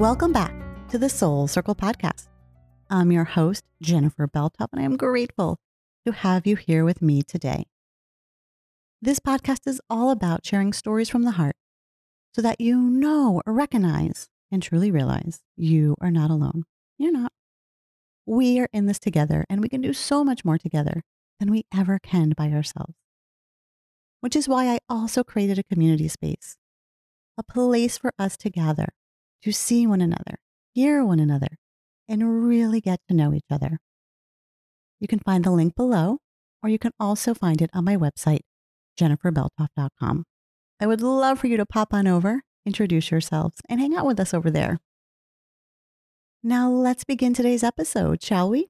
Welcome back to the Soul Circle podcast. I'm your host, Jennifer Beltop, and I am grateful to have you here with me today. This podcast is all about sharing stories from the heart so that you know, recognize, and truly realize you are not alone. You're not. We are in this together, and we can do so much more together than we ever can by ourselves. Which is why I also created a community space, a place for us to gather, to see one another, hear one another, and really get to know each other. You can find the link below, or you can also find it on my website, jenniferbeltoff.com. I would love for you to pop on over, introduce yourselves, and hang out with us over there. Now, let's begin today's episode, shall we?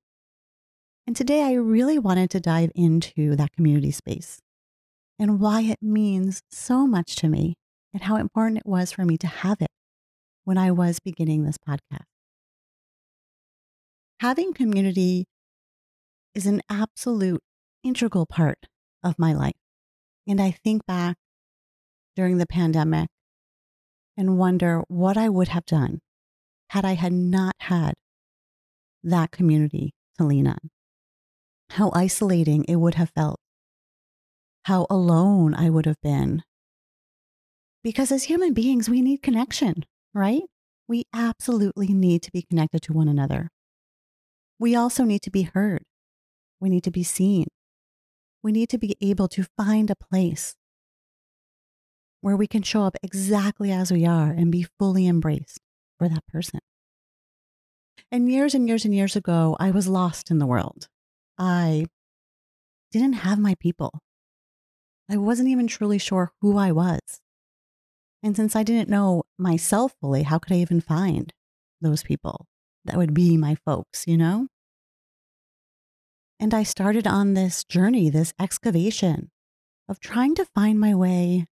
And today, I really wanted to dive into that community space and why it means so much to me and how important it was for me to have it when I was beginning this podcast. Having community is an absolute integral part of my life. And I think back during the pandemic and wonder what I would have done had I had not had that community to lean on. How isolating it would have felt. How alone I would have been. Because as human beings, we need connection, right? We absolutely need to be connected to one another. We also need to be heard. We need to be seen. We need to be able to find a place where we can show up exactly as we are and be fully embraced for that person. And years and years and years ago, I was lost in the world. I didn't have my people. I wasn't even truly sure who I was. And since I didn't know myself fully, how could I even find those people that would be my folks, you know? And I started on this journey, this excavation of trying to find my way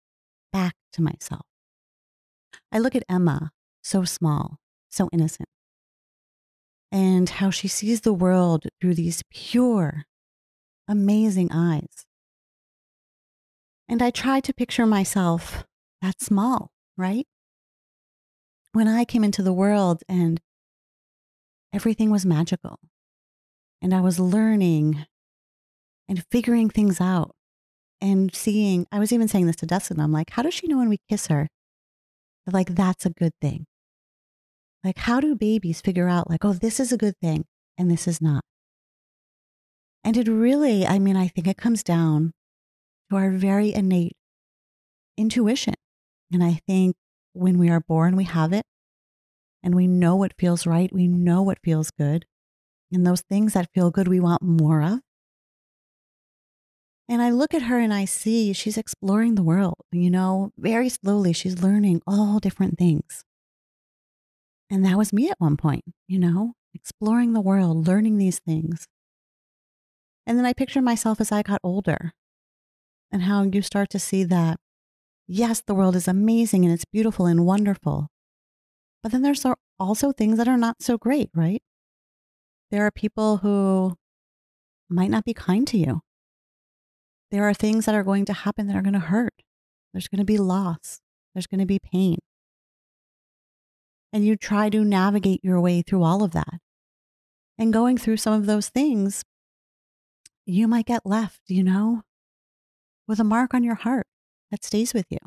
back to myself. I look at Emma, so small, so innocent, and how she sees the world through these pure, amazing eyes. And I try to picture myself that small, right? When I came into the world and everything was magical and I was learning and figuring things out and seeing, I was even saying this to Dustin. I'm like, how does she know when we kiss her? Like, that's a good thing. Like, how do babies figure out, like, oh, this is a good thing and this is not? And it really, I mean, I think it comes down to our very innate intuition. And I think when we are born, we have it and we know what feels right. We know what feels good. And those things that feel good, we want more of. And I look at her and I see she's exploring the world, you know, very slowly. She's learning all different things. And that was me at one point, you know, exploring the world, learning these things. And then I picture myself as I got older and how you start to see that, yes, the world is amazing and it's beautiful and wonderful. But then there's also things that are not so great, right? There are people who might not be kind to you. There are things that are going to happen that are going to hurt. There's going to be loss. There's going to be pain. And you try to navigate your way through all of that. And going through some of those things, you might get left, you know, with a mark on your heart that stays with you.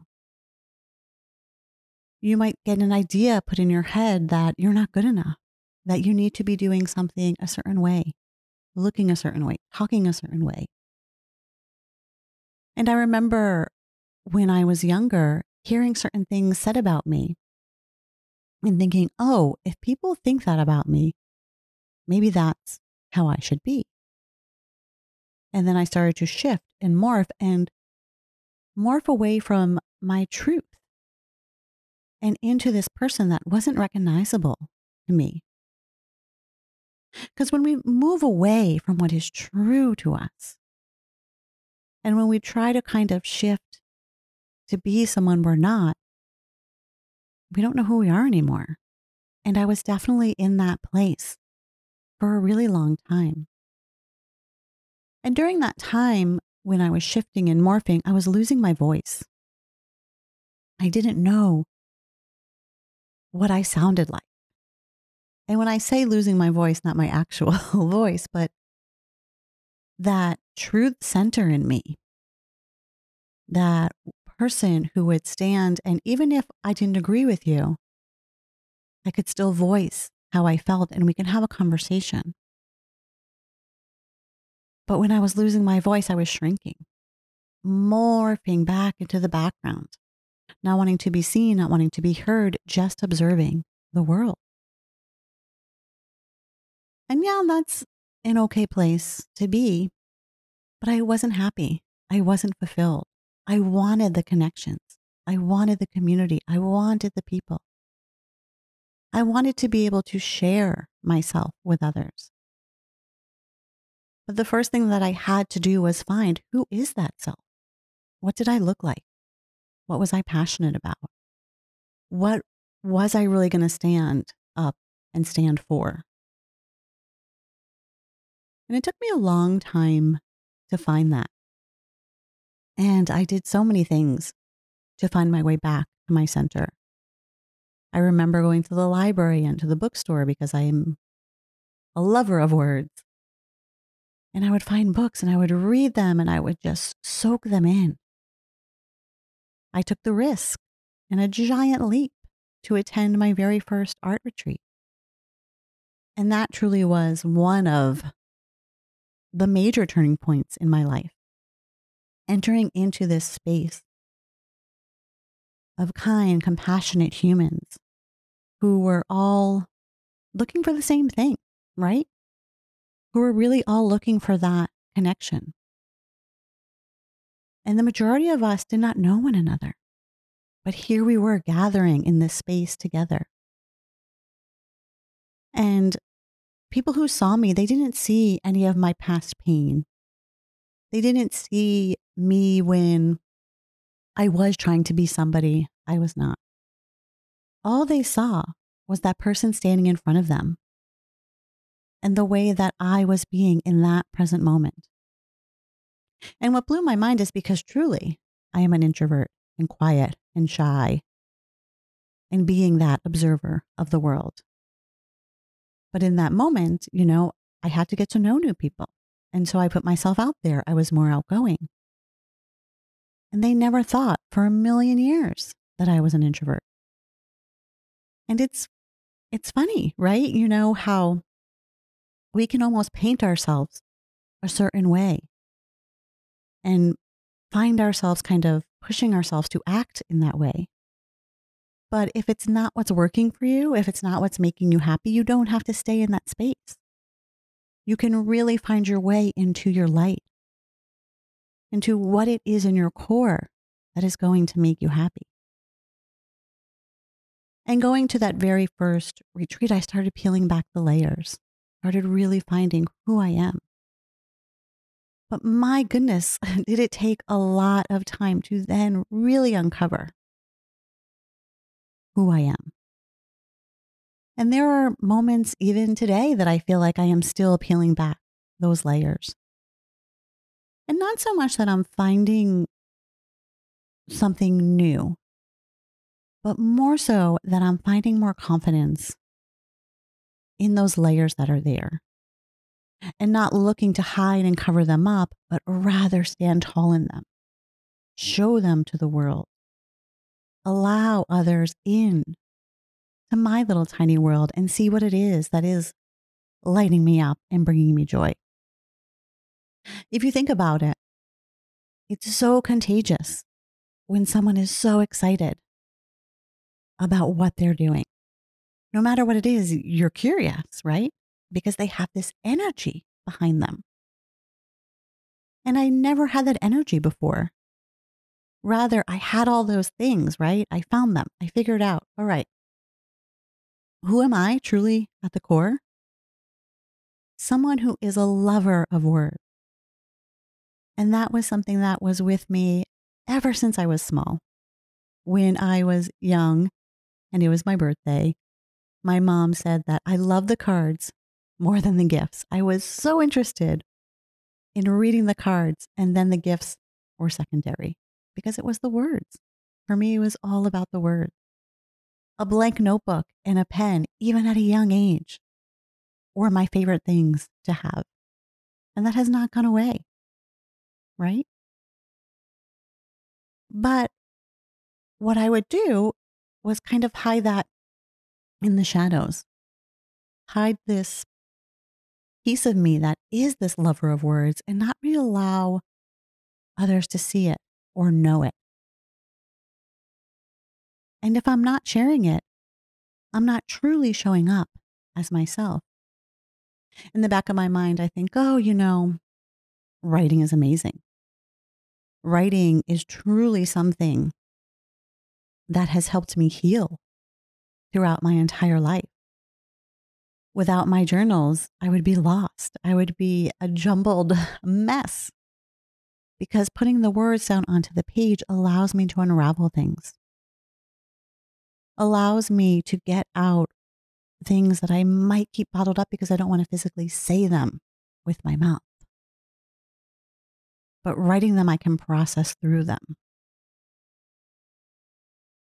You might get an idea put in your head that you're not good enough that you need to be doing something a certain way, looking a certain way, talking a certain way. And I remember when I was younger, hearing certain things said about me and thinking, oh, if people think that about me, maybe that's how I should be. And then I started to shift and morph and morph away from my truth and into this person that wasn't recognizable to me. Because when we move away from what is true to us, and when we try to kind of shift to be someone we're not, we don't know who we are anymore. And I was definitely in that place for a really long time. And during that time, when I was shifting and morphing, I was losing my voice. I didn't know what I sounded like. And when I say losing my voice, not my actual voice, but that truth center in me, that person who would stand, and even if I didn't agree with you, I could still voice how I felt and we can have a conversation. But when I was losing my voice, I was shrinking, morphing back into the background, not wanting to be seen, not wanting to be heard, just observing the world. And yeah, that's an okay place to be, but I wasn't happy. I wasn't fulfilled. I wanted the connections. I wanted the community. I wanted the people. I wanted to be able to share myself with others. But the first thing that I had to do was find who is that self? What did I look like? What was I passionate about? What was I really going to stand up and stand for? And it took me a long time to find that. And I did so many things to find my way back to my center. I remember going to the library and to the bookstore because I am a lover of words. And I would find books and I would read them and I would just soak them in. I took the risk and a giant leap to attend my very first art retreat. And that truly was one of the major turning points in my life. Entering into this space of kind, compassionate humans who were all looking for the same thing, right? Who were really all looking for that connection. And the majority of us did not know one another. But here we were gathering in this space together. And people who saw me, they didn't see any of my past pain. They didn't see me when I was trying to be somebody I was not all they saw was that person standing in front of them and the way that I was being in that present moment. And what blew my mind is because truly I am an introvert and quiet and shy and being that observer of the world. But in that moment, you know, I had to get to know new people. And so I put myself out there. I was more outgoing. And they never thought for a million years that I was an introvert. And it's it's funny, right? You know how we can almost paint ourselves a certain way and find ourselves kind of pushing ourselves to act in that way. But if it's not what's working for you, if it's not what's making you happy, you don't have to stay in that space. You can really find your way into your light, into what it is in your core that is going to make you happy. And going to that very first retreat, I started peeling back the layers, started really finding who I am. But my goodness, did it take a lot of time to then really uncover who I am. And there are moments even today that I feel like I am still peeling back those layers. And not so much that I'm finding something new, but more so that I'm finding more confidence in those layers that are there and not looking to hide and cover them up, but rather stand tall in them, show them to the world, allow others in to my little tiny world and see what it is that is lighting me up and bringing me joy. If you think about it, it's so contagious when someone is so excited about what they're doing. No matter what it is, you're curious, right? Because they have this energy behind them. And I never had that energy before. Rather, I had all those things, right? I found them. I figured out, all right, who am I truly at the core? Someone who is a lover of words. And that was something that was with me ever since I was small. When I was young, and it was my birthday, my mom said that I love the cards more than the gifts. I was so interested in reading the cards, and then the gifts were secondary because it was the words. For me, it was all about the words. a blank notebook and a pen, even at a young age, were my favorite things to have. And that has not gone away, right? But what I would do was kind of hide that in the shadows, hide this piece of me that is this lover of words and not really allow others to see it or know it. And if I'm not sharing it, I'm not truly showing up as myself. In the back of my mind, I think, oh, you know, writing is amazing. Writing is truly something that has helped me heal throughout my entire life. Without my journals, I would be lost. I would be a jumbled mess because putting the words down onto the page allows me to unravel things, allows me to get out things that I might keep bottled up because I don't want to physically say them with my mouth. But writing them, I can process through them.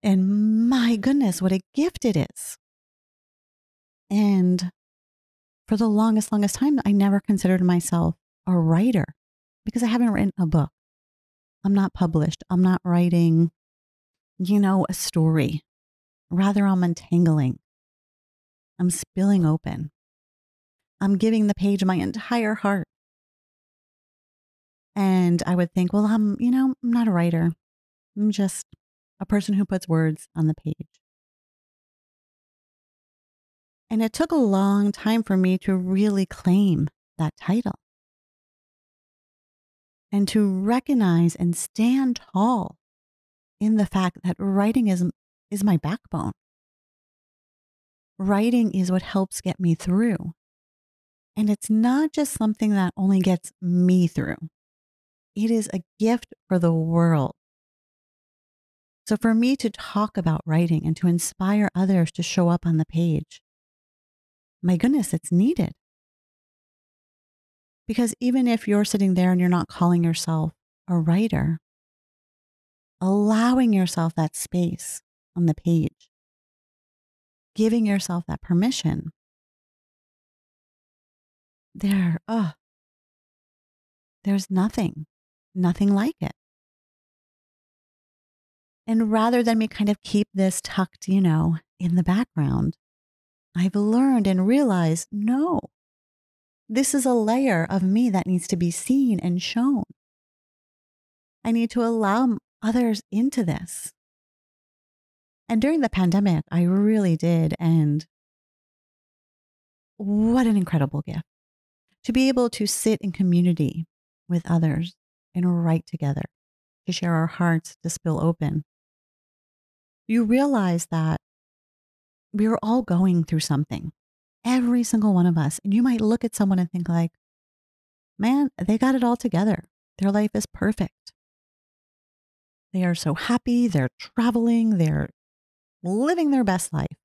And my goodness, what a gift it is. And for the longest, longest time, I never considered myself a writer because I haven't written a book. I'm not published. I'm not writing, you know, a story. Rather, I'm untangling. I'm spilling open. I'm giving the page my entire heart. And I would think, well, I'm, you know, I'm not a writer. I'm just a person who puts words on the page. And it took a long time for me to really claim that title and to recognize and stand tall in the fact that writing is, is my backbone. Writing is what helps get me through. And it's not just something that only gets me through, it is a gift for the world. So, for me to talk about writing and to inspire others to show up on the page, my goodness, it's needed. Because even if you're sitting there and you're not calling yourself a writer, allowing yourself that space on the page, giving yourself that permission, there, oh, there's nothing, nothing like it. And rather than me kind of keep this tucked, you know, in the background, I've learned and realized no, this is a layer of me that needs to be seen and shown. I need to allow others into this. And during the pandemic, I really did. And what an incredible gift to be able to sit in community with others and write together, to share our hearts, to spill open you realize that we're all going through something, every single one of us. And you might look at someone and think, like, man, they got it all together. Their life is perfect. They are so happy. They're traveling. They're living their best life.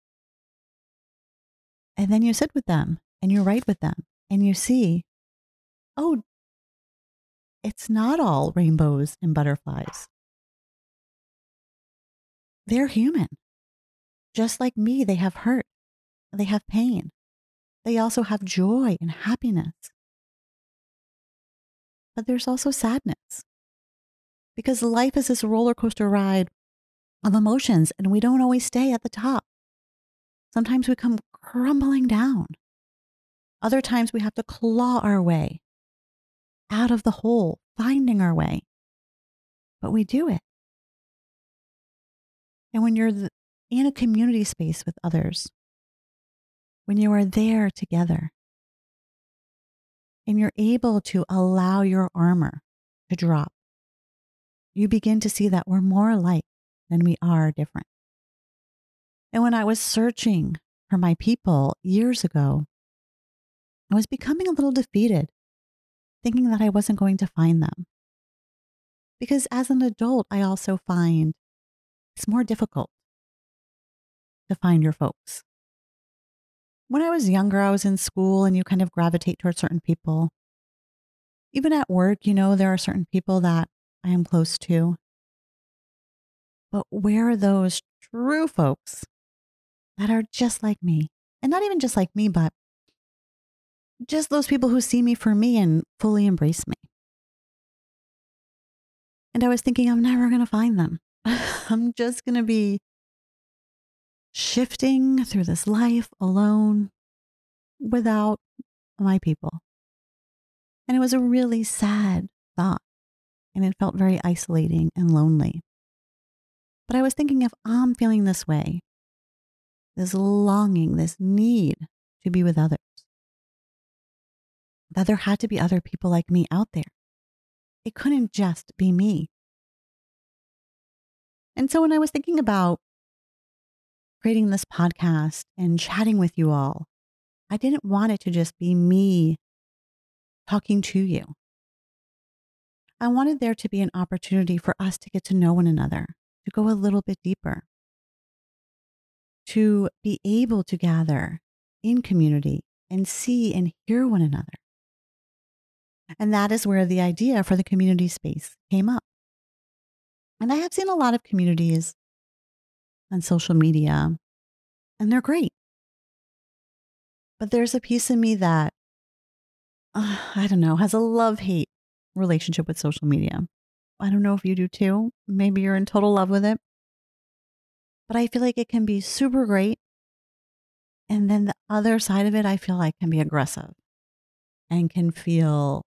And then you sit with them and you write with them and you see, oh, it's not all rainbows and butterflies. They're human. Just like me, they have hurt, they have pain. They also have joy and happiness. But there's also sadness because life is this roller coaster ride of emotions, and we don't always stay at the top. Sometimes we come crumbling down. Other times we have to claw our way out of the hole, finding our way. But we do it. And when you're in a community space with others, when you are there together, and you're able to allow your armor to drop, you begin to see that we're more alike than we are different. And when I was searching for my people years ago, I was becoming a little defeated, thinking that I wasn't going to find them. Because as an adult, I also find it's more difficult to find your folks. When I was younger, I was in school and you kind of gravitate towards certain people. Even at work, you know, there are certain people that I am close to. But where are those true folks that are just like me. And not even just like me, but just those people who see me for me and fully embrace me. And I was thinking, I'm never going to find them. I'm just going to be shifting through this life alone without my people. And it was a really sad thought. And it felt very isolating and lonely. But I was thinking if I'm feeling this way, this longing, this need to be with others, that there had to be other people like me out there. It couldn't just be me. And so when I was thinking about creating this podcast and chatting with you all, I didn't want it to just be me talking to you. I wanted there to be an opportunity for us to get to know one another, to go a little bit deeper, to be able to gather in community and see and hear one another. And that is where the idea for the community space came up. And I have seen a lot of communities on social media, and they're great. But there's a piece of me that, uh, I don't know, has a love hate relationship with social media. I don't know if you do too. Maybe you're in total love with it. But I feel like it can be super great. And then the other side of it, I feel like can be aggressive and can feel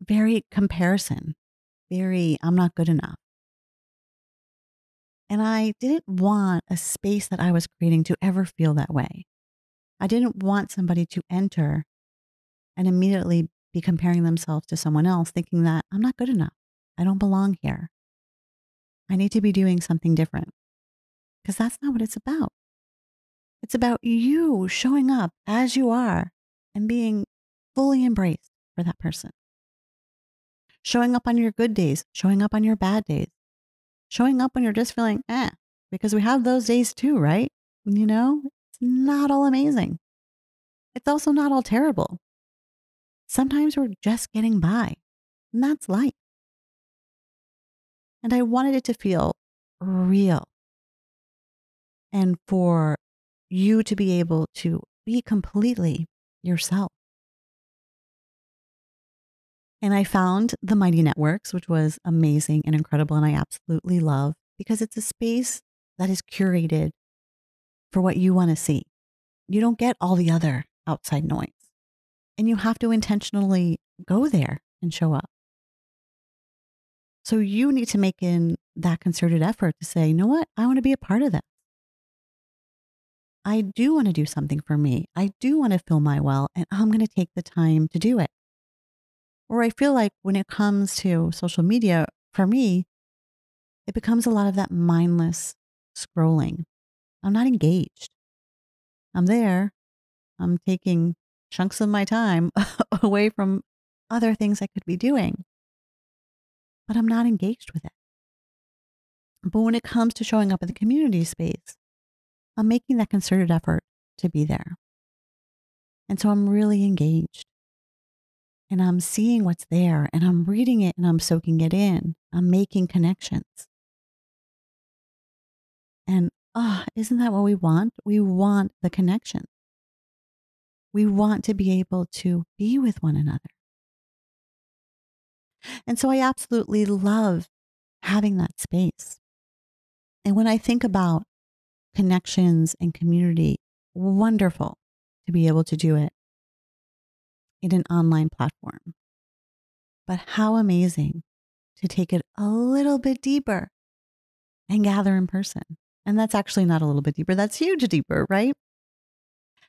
very comparison, very, I'm not good enough. And I didn't want a space that I was creating to ever feel that way. I didn't want somebody to enter and immediately be comparing themselves to someone else, thinking that I'm not good enough. I don't belong here. I need to be doing something different. Because that's not what it's about. It's about you showing up as you are and being fully embraced for that person showing up on your good days, showing up on your bad days, showing up when you're just feeling eh, because we have those days too, right? You know, it's not all amazing. It's also not all terrible. Sometimes we're just getting by, and that's life. And I wanted it to feel real and for you to be able to be completely yourself. And I found the Mighty Networks, which was amazing and incredible. And I absolutely love because it's a space that is curated for what you want to see. You don't get all the other outside noise. And you have to intentionally go there and show up. So you need to make in that concerted effort to say, you know what? I want to be a part of that. I do want to do something for me. I do want to fill my well, and I'm going to take the time to do it. Or I feel like when it comes to social media, for me, it becomes a lot of that mindless scrolling. I'm not engaged. I'm there. I'm taking chunks of my time away from other things I could be doing, but I'm not engaged with it. But when it comes to showing up in the community space, I'm making that concerted effort to be there. And so I'm really engaged and I'm seeing what's there and I'm reading it and I'm soaking it in. I'm making connections. And ah, oh, isn't that what we want? We want the connection. We want to be able to be with one another. And so I absolutely love having that space. And when I think about connections and community, wonderful to be able to do it in an online platform. But how amazing to take it a little bit deeper and gather in person. And that's actually not a little bit deeper, that's huge deeper, right?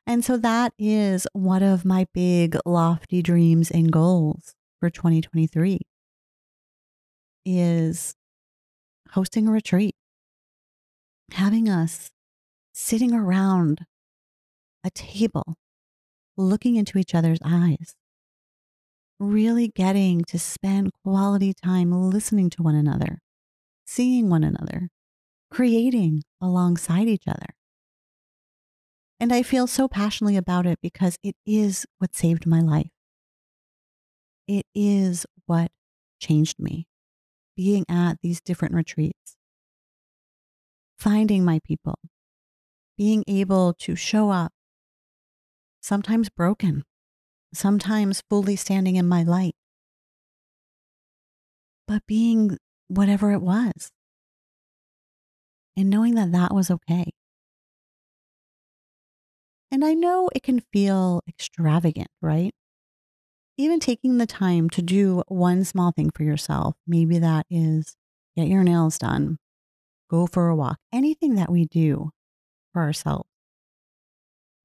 And so that is one of my big lofty dreams and goals for 2023 is hosting a retreat, having us sitting around a table looking into each other's eyes, really getting to spend quality time listening to one another, seeing one another, creating alongside each other. And I feel so passionately about it because it is what saved my life. It is what changed me, being at these different retreats, finding my people, being able to show up, sometimes broken, sometimes fully standing in my light, but being whatever it was and knowing that that was okay. And I know it can feel extravagant, right? Even taking the time to do one small thing for yourself, maybe that is get your nails done, go for a walk, anything that we do for ourselves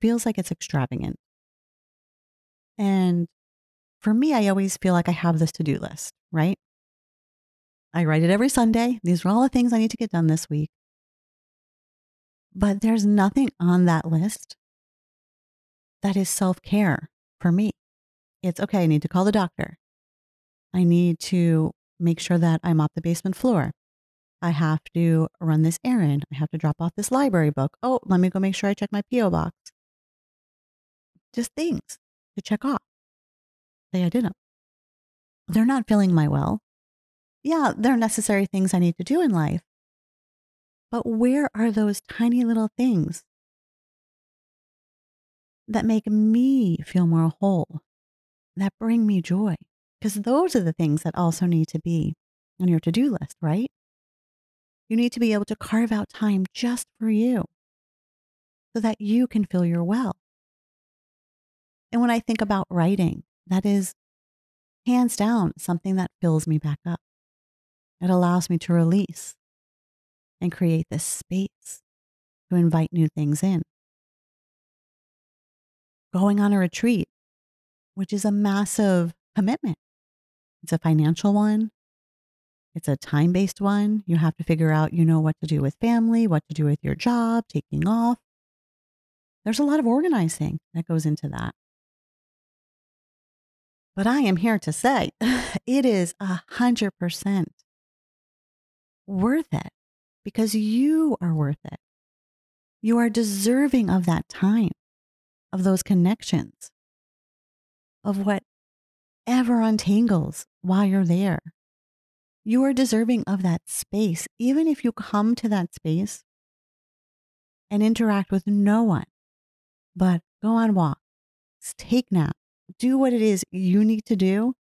feels like it's extravagant. And for me, I always feel like I have this to do list, right? I write it every Sunday. These are all the things I need to get done this week. But there's nothing on that list that is self care for me. It's okay, I need to call the doctor. I need to make sure that I mop the basement floor. I have to run this errand. I have to drop off this library book. Oh, let me go make sure I check my P.O. box. Just things to check off. Say I did them. They're not filling my well. Yeah, they're necessary things I need to do in life. But where are those tiny little things that make me feel more whole, that bring me joy? Because those are the things that also need to be on your to do list, right? You need to be able to carve out time just for you so that you can fill your well. And when I think about writing, that is hands down something that fills me back up. It allows me to release and create this space to invite new things in. Going on a retreat, which is a massive commitment. It's a financial one, it's a time based one. You have to figure out, you know, what to do with family, what to do with your job, taking off. There's a lot of organizing that goes into that. But I am here to say it is a hundred percent worth it because you are worth it. You are deserving of that time, of those connections, of whatever untangles while you're there. You are deserving of that space, even if you come to that space and interact with no one, but go on walks, take naps, do what it is you need to do,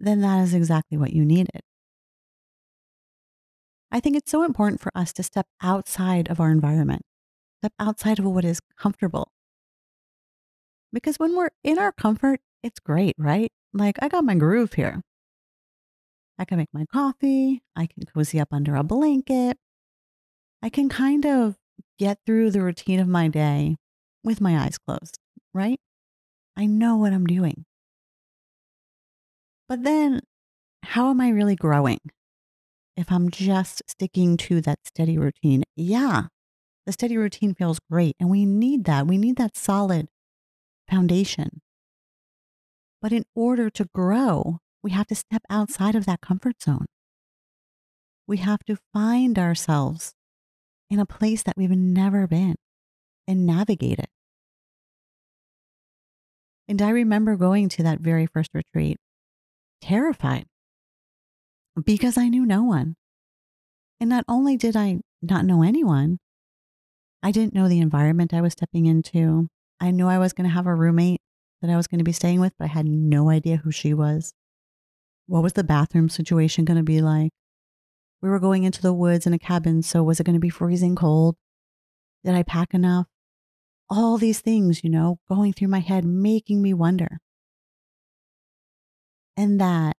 then that is exactly what you needed. I think it's so important for us to step outside of our environment, step outside of what is comfortable. Because when we're in our comfort, it's great, right? Like, I got my groove here. I can make my coffee. I can cozy up under a blanket. I can kind of get through the routine of my day with my eyes closed, right? I know what I'm doing. But then, how am I really growing? If I'm just sticking to that steady routine, yeah, the steady routine feels great. And we need that. We need that solid foundation. But in order to grow, we have to step outside of that comfort zone. We have to find ourselves in a place that we've never been and navigate it. And I remember going to that very first retreat terrified because I knew no one. And not only did I not know anyone, I didn't know the environment I was stepping into. I knew I was going to have a roommate that I was going to be staying with, but I had no idea who she was. What was the bathroom situation going to be like? We were going into the woods in a cabin, so was it going to be freezing cold? Did I pack enough? All these things, you know, going through my head, making me wonder. And that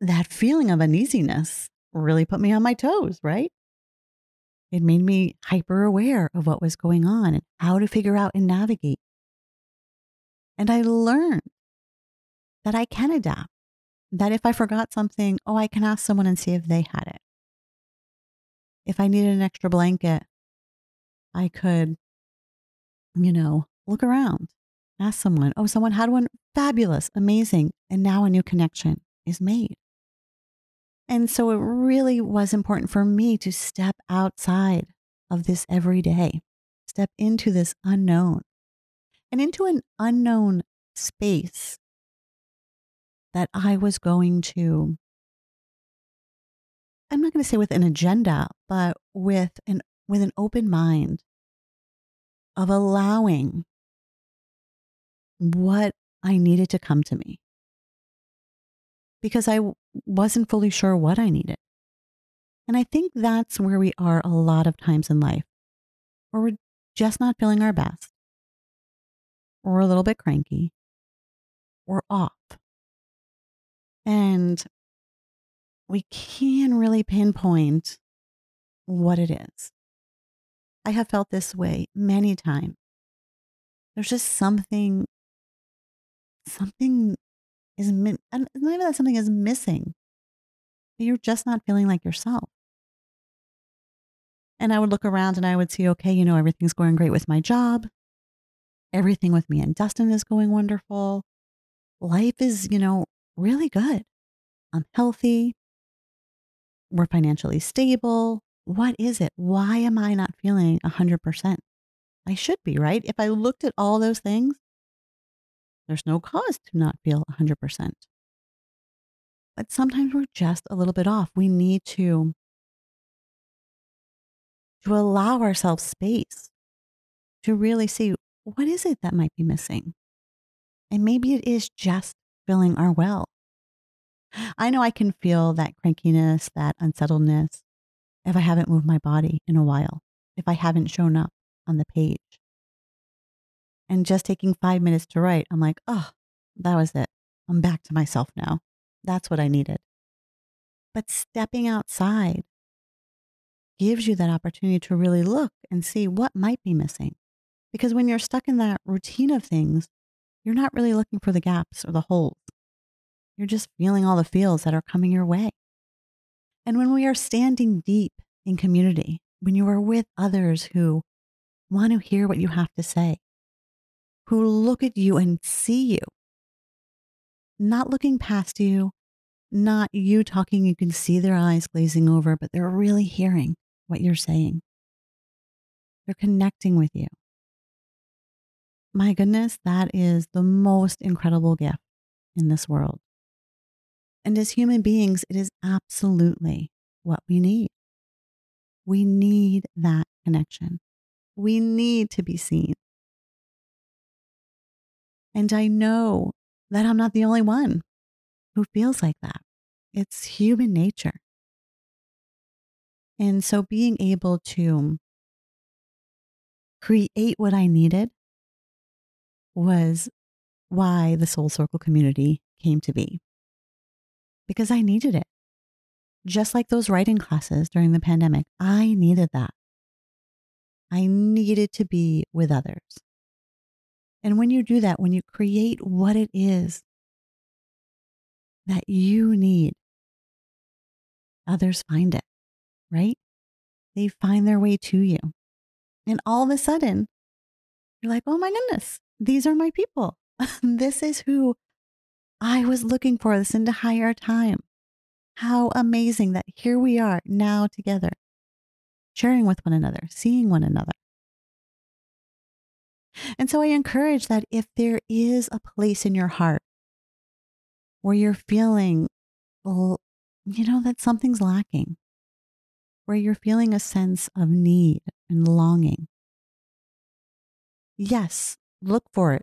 that feeling of uneasiness really put me on my toes, right? It made me hyper aware of what was going on and how to figure out and navigate. And I learned that I can adapt that if I forgot something, oh, I can ask someone and see if they had it. If I needed an extra blanket, I could, you know, look around, ask someone, oh, someone had one, fabulous, amazing. And now a new connection is made. And so it really was important for me to step outside of this every day, step into this unknown and into an unknown space that I was going to, I'm not going to say with an agenda, but with an, with an open mind of allowing what I needed to come to me because I wasn't fully sure what I needed. And I think that's where we are a lot of times in life, where we're just not feeling our best, or we're a little bit cranky, or off. And we can really pinpoint what it is. I have felt this way many times. There's just something, something is, not even that something is missing. You're just not feeling like yourself. And I would look around and I would see, okay, you know, everything's going great with my job. Everything with me and Dustin is going wonderful. Life is, you know, really good. I'm healthy. We're financially stable. What is it? Why am I not feeling 100%? I should be, right? If I looked at all those things, there's no cause to not feel 100%. But sometimes we're just a little bit off. We need to to allow ourselves space to really see what is it that might be missing? And maybe it is just filling our well. I know I can feel that crankiness, that unsettledness if I haven't moved my body in a while, if I haven't shown up on the page. And just taking five minutes to write, I'm like, oh, that was it. I'm back to myself now. That's what I needed. But stepping outside gives you that opportunity to really look and see what might be missing. Because when you're stuck in that routine of things, you're not really looking for the gaps or the holes. You're just feeling all the feels that are coming your way. And when we are standing deep in community, when you are with others who want to hear what you have to say, who look at you and see you, not looking past you, not you talking, you can see their eyes glazing over, but they're really hearing what you're saying. They're connecting with you. My goodness, that is the most incredible gift in this world. And as human beings, it is absolutely what we need. We need that connection. We need to be seen. And I know that I'm not the only one who feels like that. It's human nature. And so being able to create what I needed was why the Soul Circle community came to be. Because I needed it. Just like those writing classes during the pandemic, I needed that. I needed to be with others. And when you do that, when you create what it is that you need, others find it right? They find their way to you. And all of a sudden, you're like, oh my goodness, these are my people. this is who I was looking for this is entire time. How amazing that here we are now together, sharing with one another, seeing one another. And so I encourage that if there is a place in your heart where you're feeling, well, you know, that something's lacking, where you're feeling a sense of need and longing. Yes, look for it.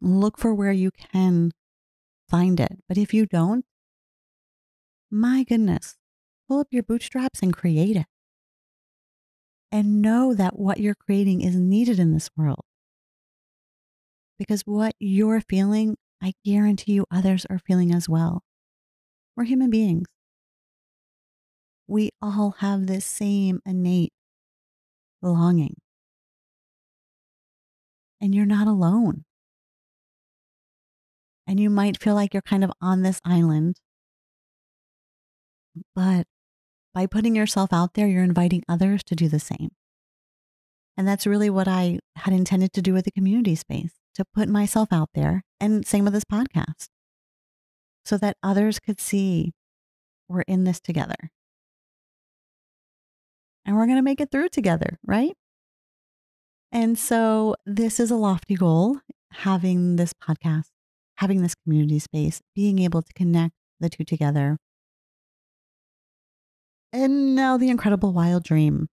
Look for where you can find it. But if you don't, my goodness, pull up your bootstraps and create it. And know that what you're creating is needed in this world. Because what you're feeling, I guarantee you others are feeling as well. We're human beings we all have this same innate longing. And you're not alone. And you might feel like you're kind of on this island. But by putting yourself out there, you're inviting others to do the same. And that's really what I had intended to do with the community space to put myself out there and same with this podcast so that others could see we're in this together and we're going to make it through together, right? And so this is a lofty goal having this podcast, having this community space, being able to connect the two together. And now the incredible wild dream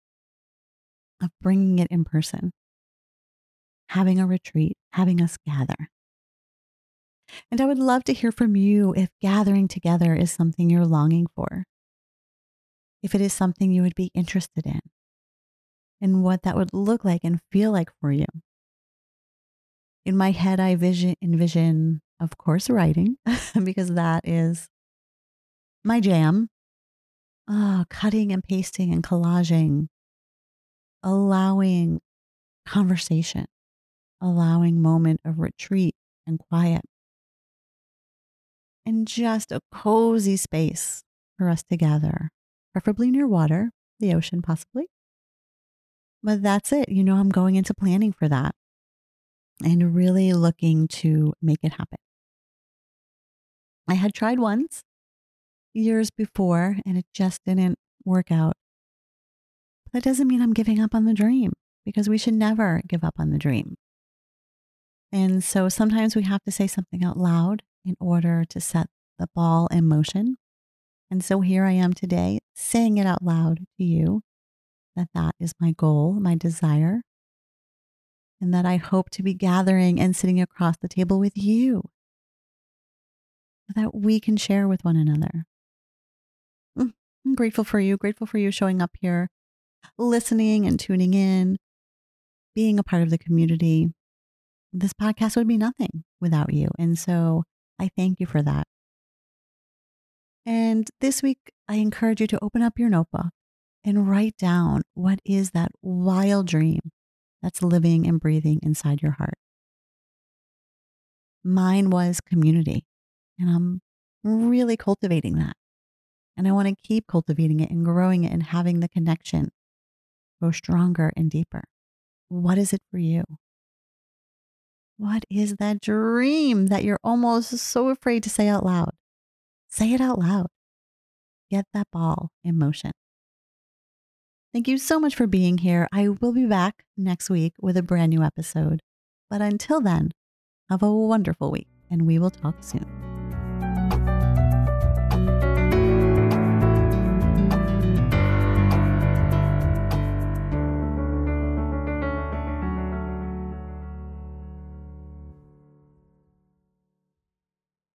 of bringing it in person having a retreat, having us gather. And I would love to hear from you if gathering together is something you're longing for, if it is something you would be interested in, and what that would look like and feel like for you. In my head, I vision, envision, of course, writing, because that is my jam. Oh, cutting and pasting and collaging, allowing conversation, allowing moment of retreat and quiet, and just a cozy space for us to gather, preferably near water, the ocean possibly. But that's it. You know, I'm going into planning for that and really looking to make it happen. I had tried once years before and it just didn't work out. But that doesn't mean I'm giving up on the dream because we should never give up on the dream. And so sometimes we have to say something out loud in order to set the ball in motion. And so here I am today saying it out loud to you that that is my goal, my desire, and that I hope to be gathering and sitting across the table with you that we can share with one another. I'm grateful for you, grateful for you showing up here, listening and tuning in, being a part of the community. This podcast would be nothing without you. And so I thank you for that. And this week, I encourage you to open up your notebook and write down what is that wild dream that's living and breathing inside your heart. Mine was community, and I'm really cultivating that. And I want to keep cultivating it and growing it and having the connection grow stronger and deeper. What is it for you? What is that dream that you're almost so afraid to say out loud? Say it out loud. Get that ball in motion. Thank you so much for being here. I will be back next week with a brand new episode. But until then, have a wonderful week and we will talk soon.